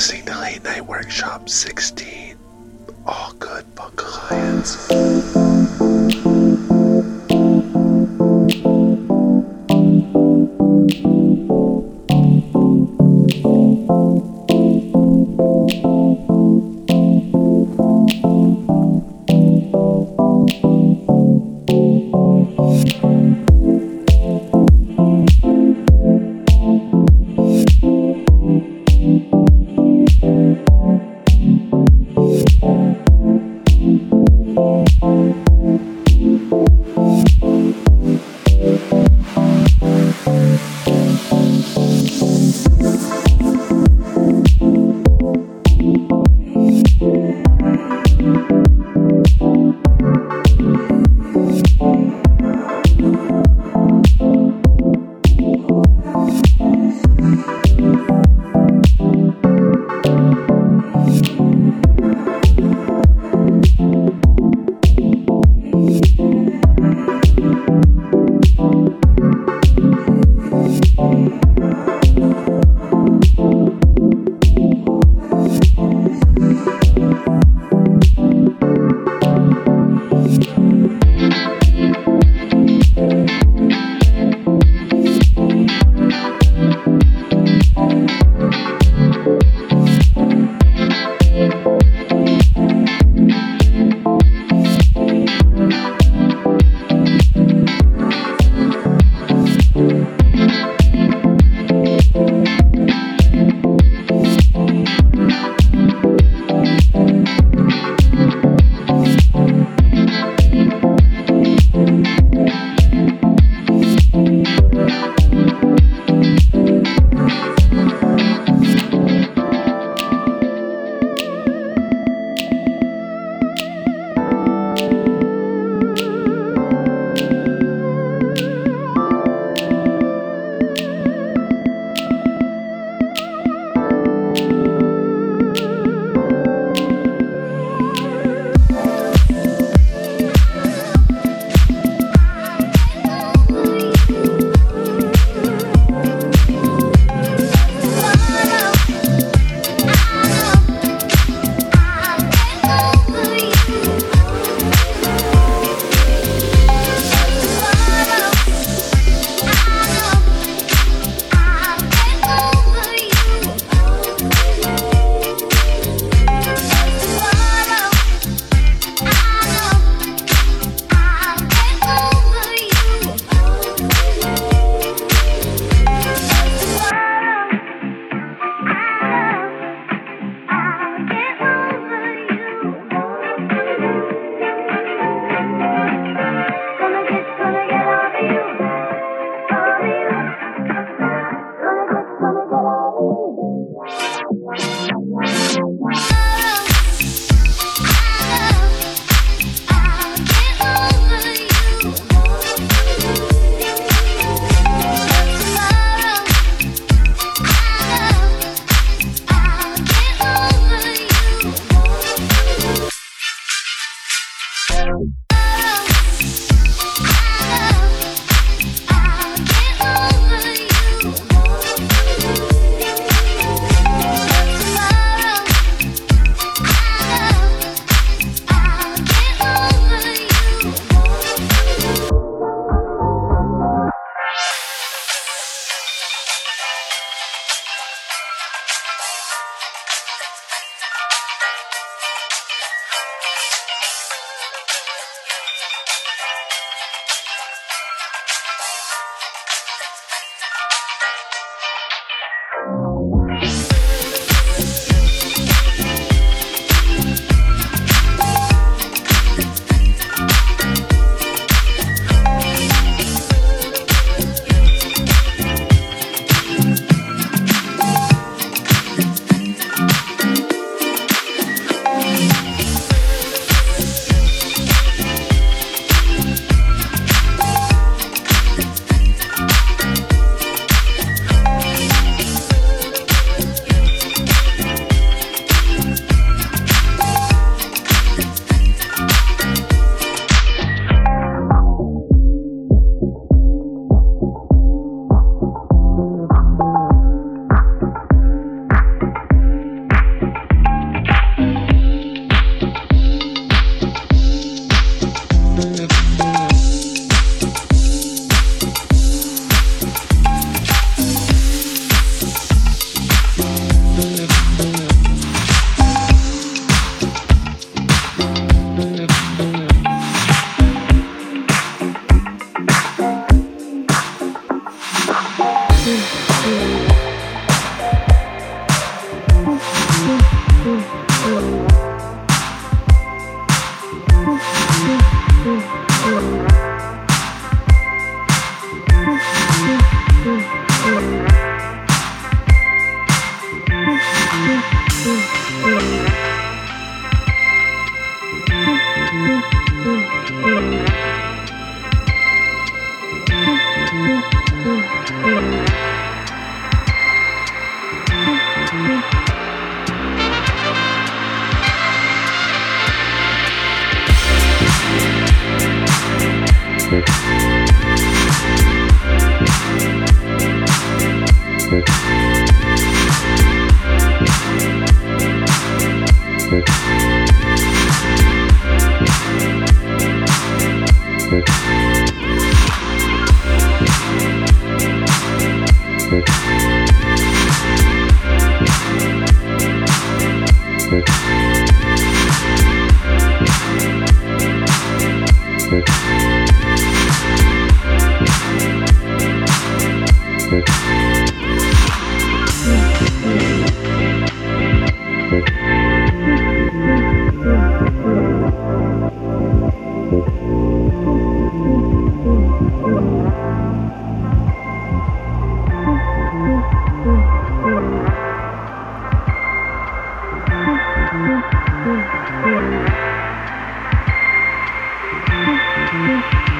listening Late Night Workshop 16. All Good Funk Alliance.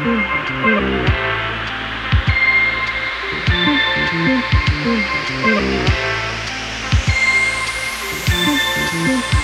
Thank you.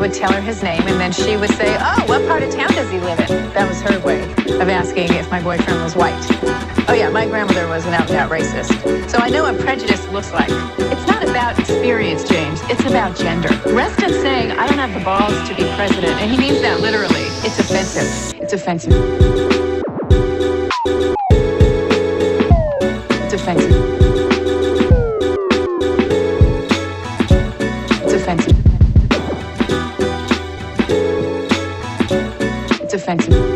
Would tell her his name, and then she would say, oh, what part of town does he live in? That was her way of asking if my boyfriend was white. Oh yeah, my grandmother was an out-and-out racist. So I know what prejudice looks like. It's not about experience, James. It's about gender. Reston's saying, I don't have the balls to be president, and he means that literally. It's offensive. It's offensive. It's offensive. It's offensive. thanks.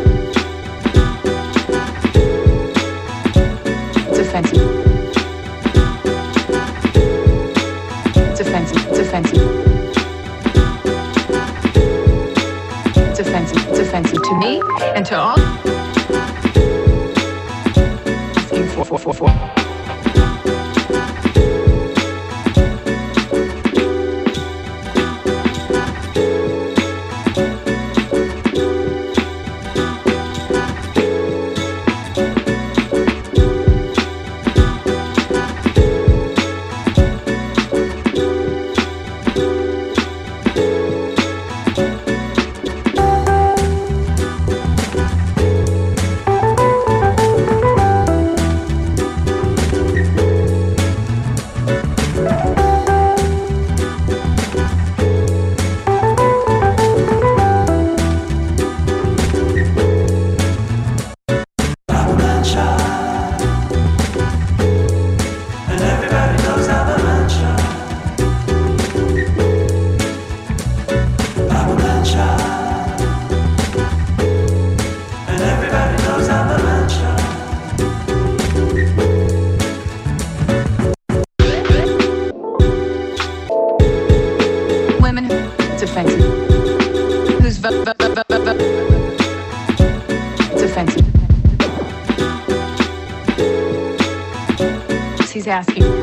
Asking.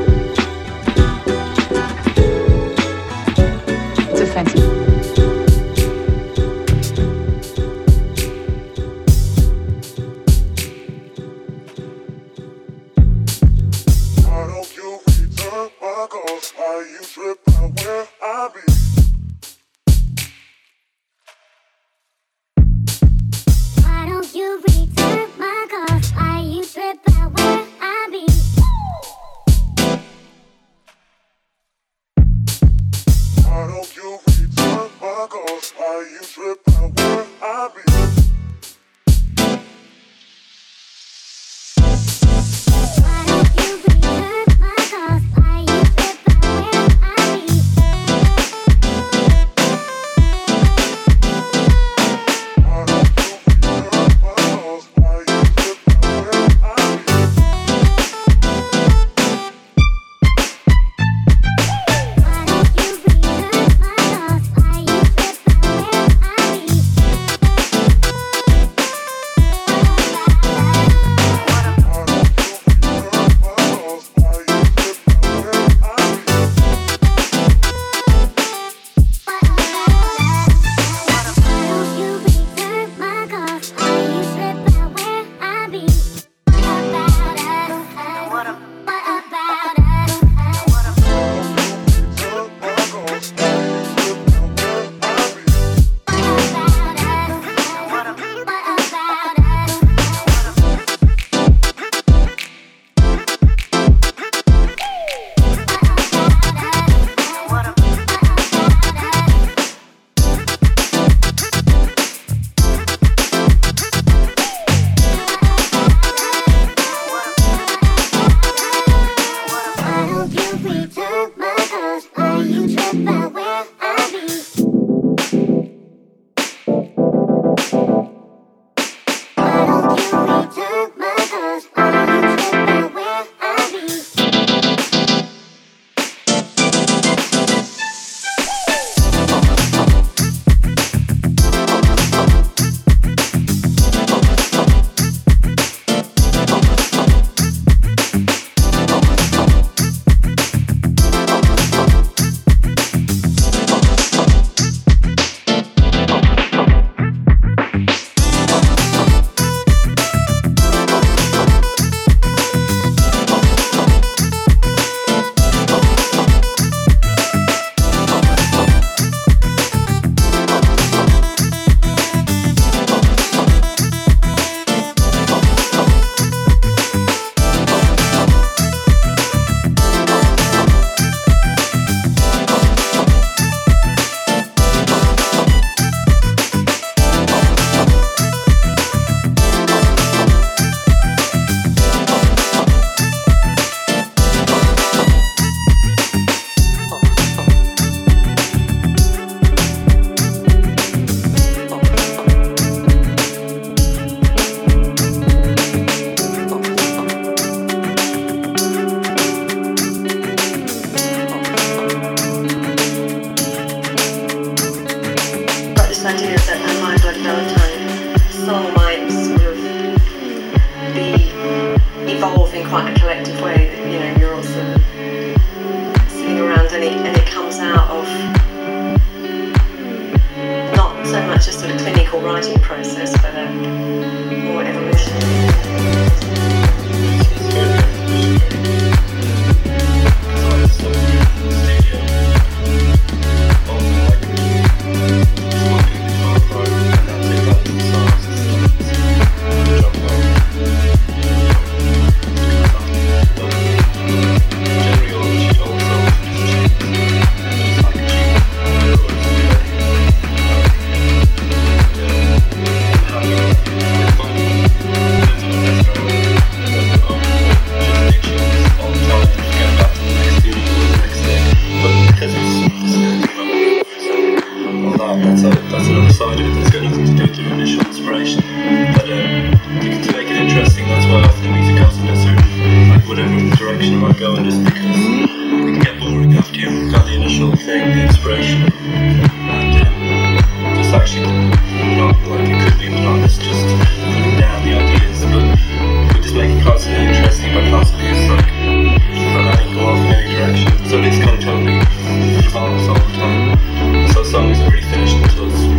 So a song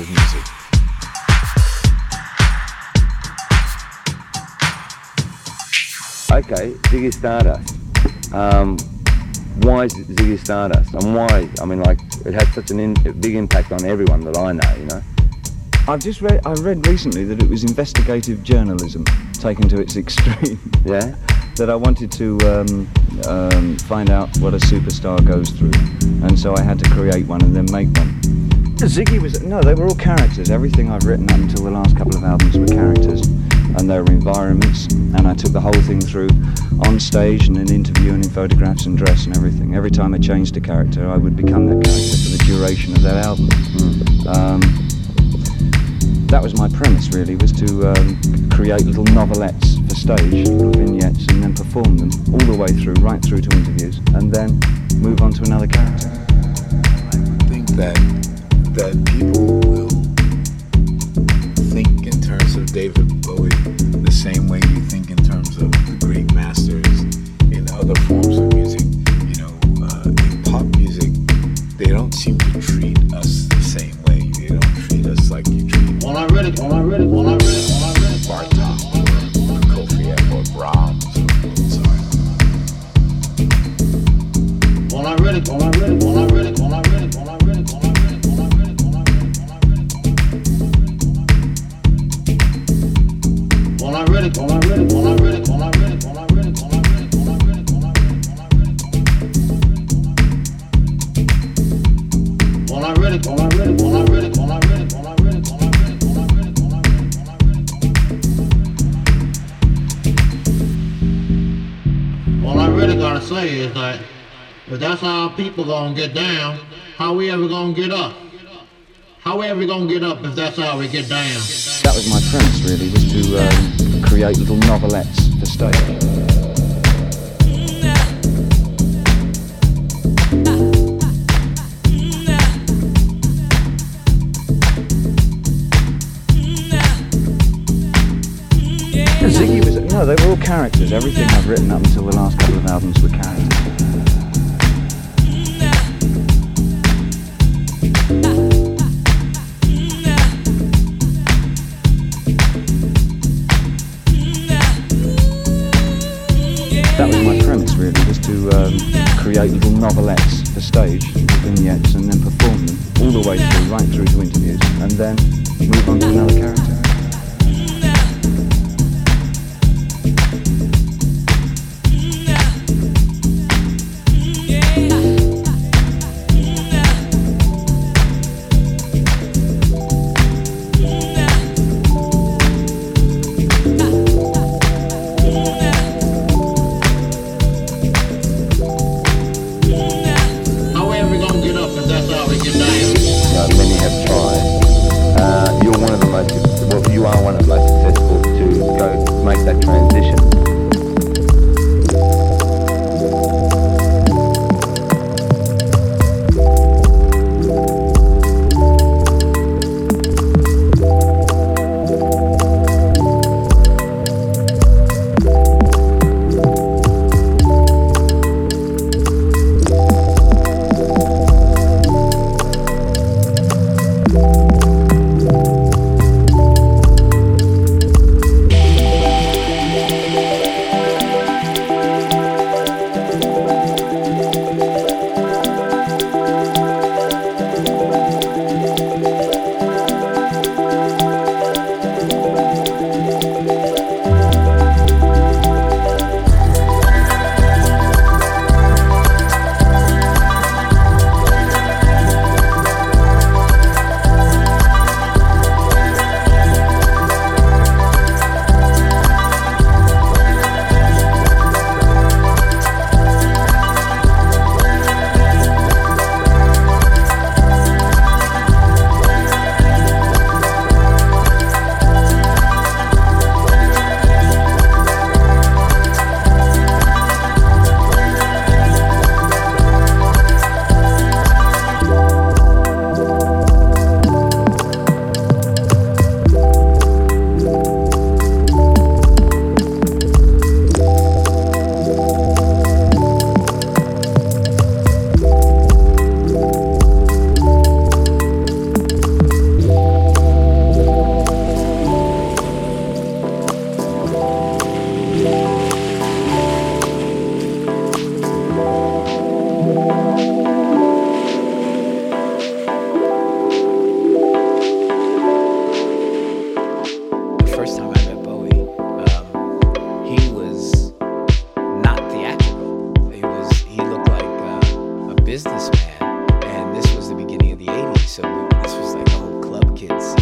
music. Okay, Ziggy Stardust. Um, why Ziggy Stardust? And why? I mean, like, it had such an in, big impact on everyone that I know, you know? I've just read. I read recently that it was investigative journalism taken to its extreme. Yeah. that I wanted to um, um, find out what a superstar goes through, and so I had to create one and then make one. Ziggy was no, they were all characters. Everything I've written up until the last couple of albums were characters, and they were environments. And I took the whole thing through on stage and in interview and in photographs and dress and everything. Every time I changed a character, I would become that character for the duration of that album. Um, that was my premise really, was to um, create little novelettes for stage, little vignettes, and then perform them all the way through, right through to interviews, and then move on to another character. I think that that people will think in terms of David Bowie the same way you think in terms of the great masters in other forms. Say is that if that's how people gonna get down, how we ever gonna get up? How we ever gonna get up if that's how we get down? That was my premise, really, was to um, create little novelettes for stage. They were all characters. Everything I've written up until the last couple of albums were characters. That was my premise, really, was to um, create little novelettes for stage, vignettes, and then businessman, and this was the beginning of the '80s, so this was like old club kids.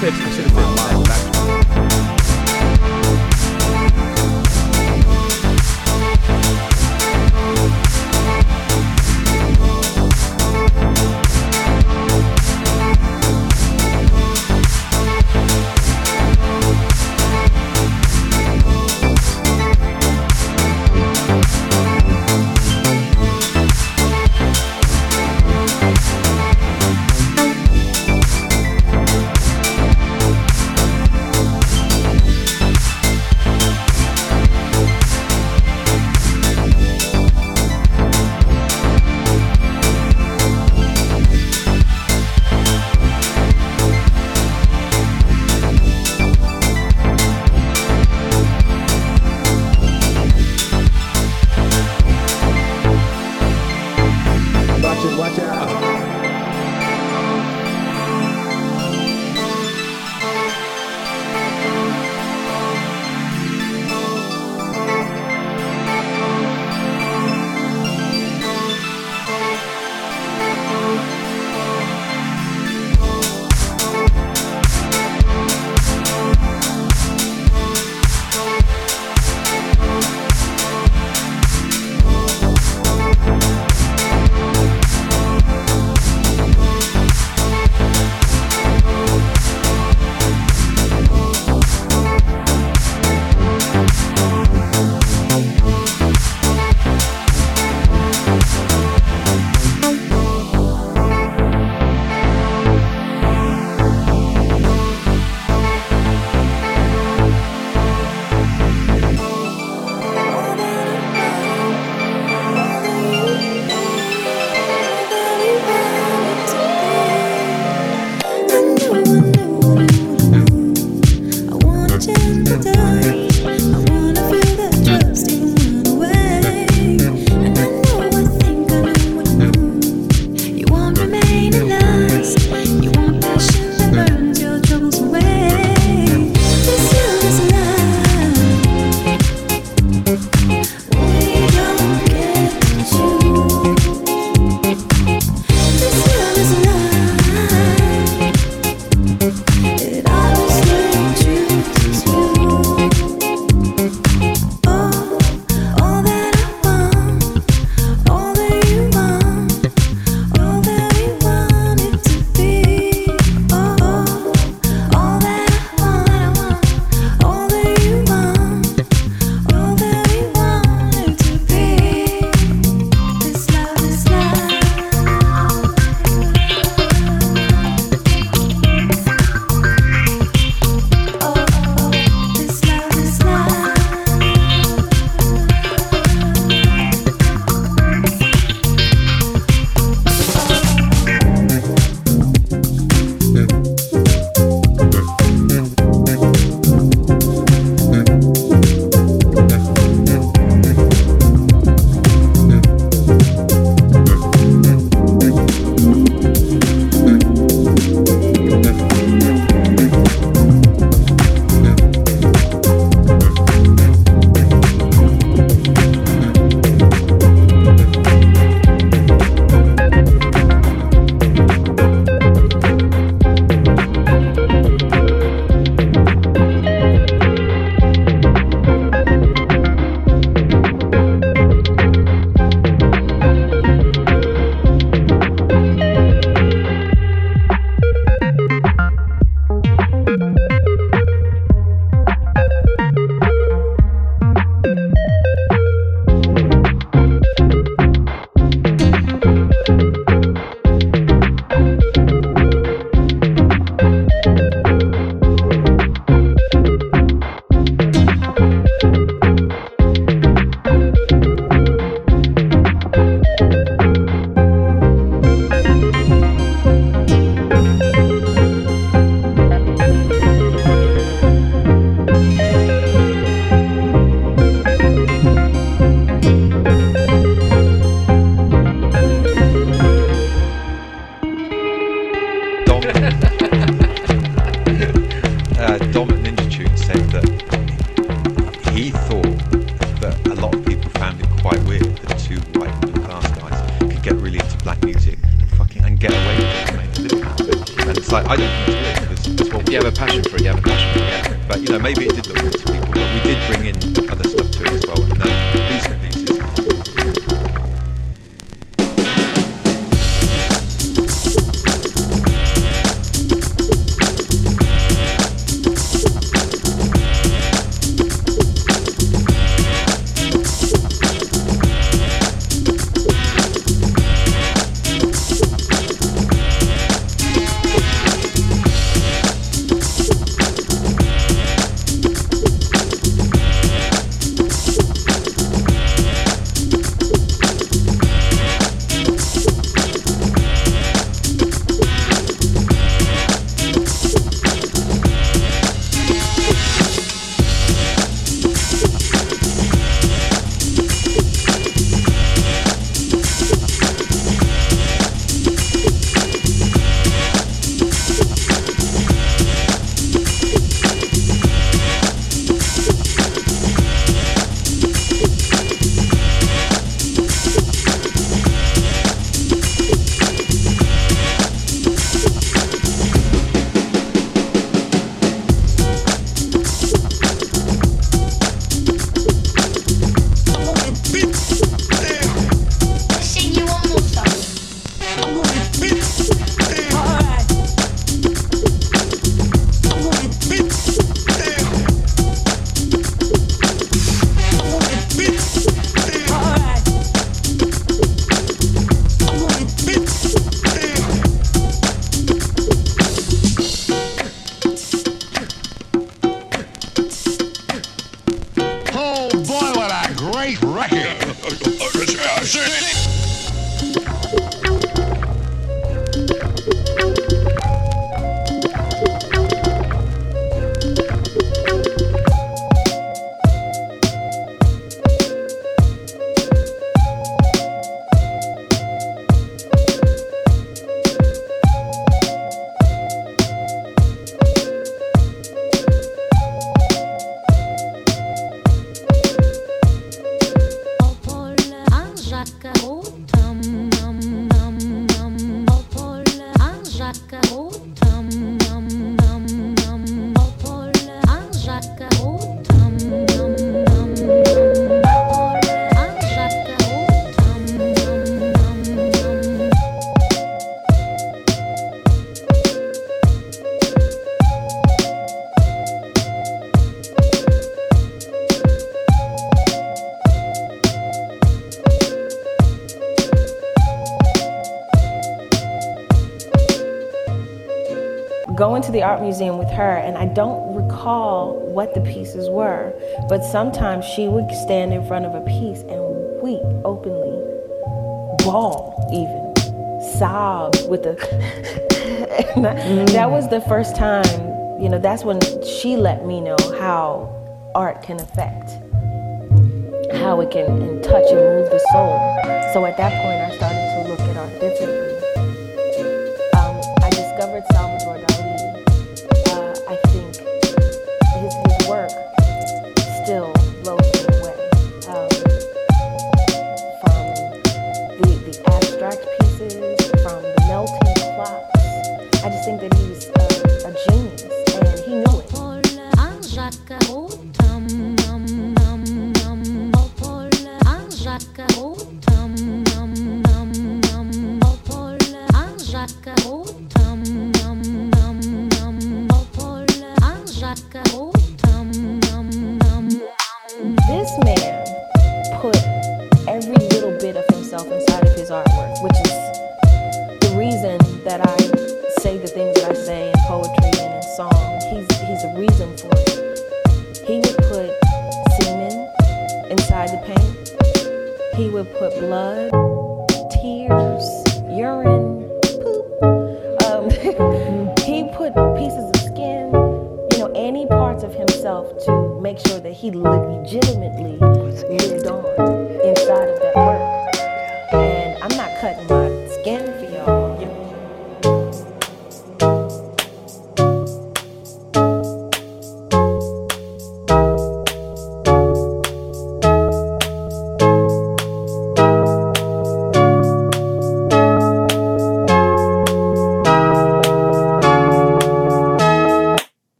I, I, I to the art museum with her and I don't recall what the pieces were, but sometimes she would stand in front of a piece and weep openly, bawl even, sob with a. That was the first time, you know, that's when she let me know how art can affect, how it can touch and move the soul. So at that point, I started. still.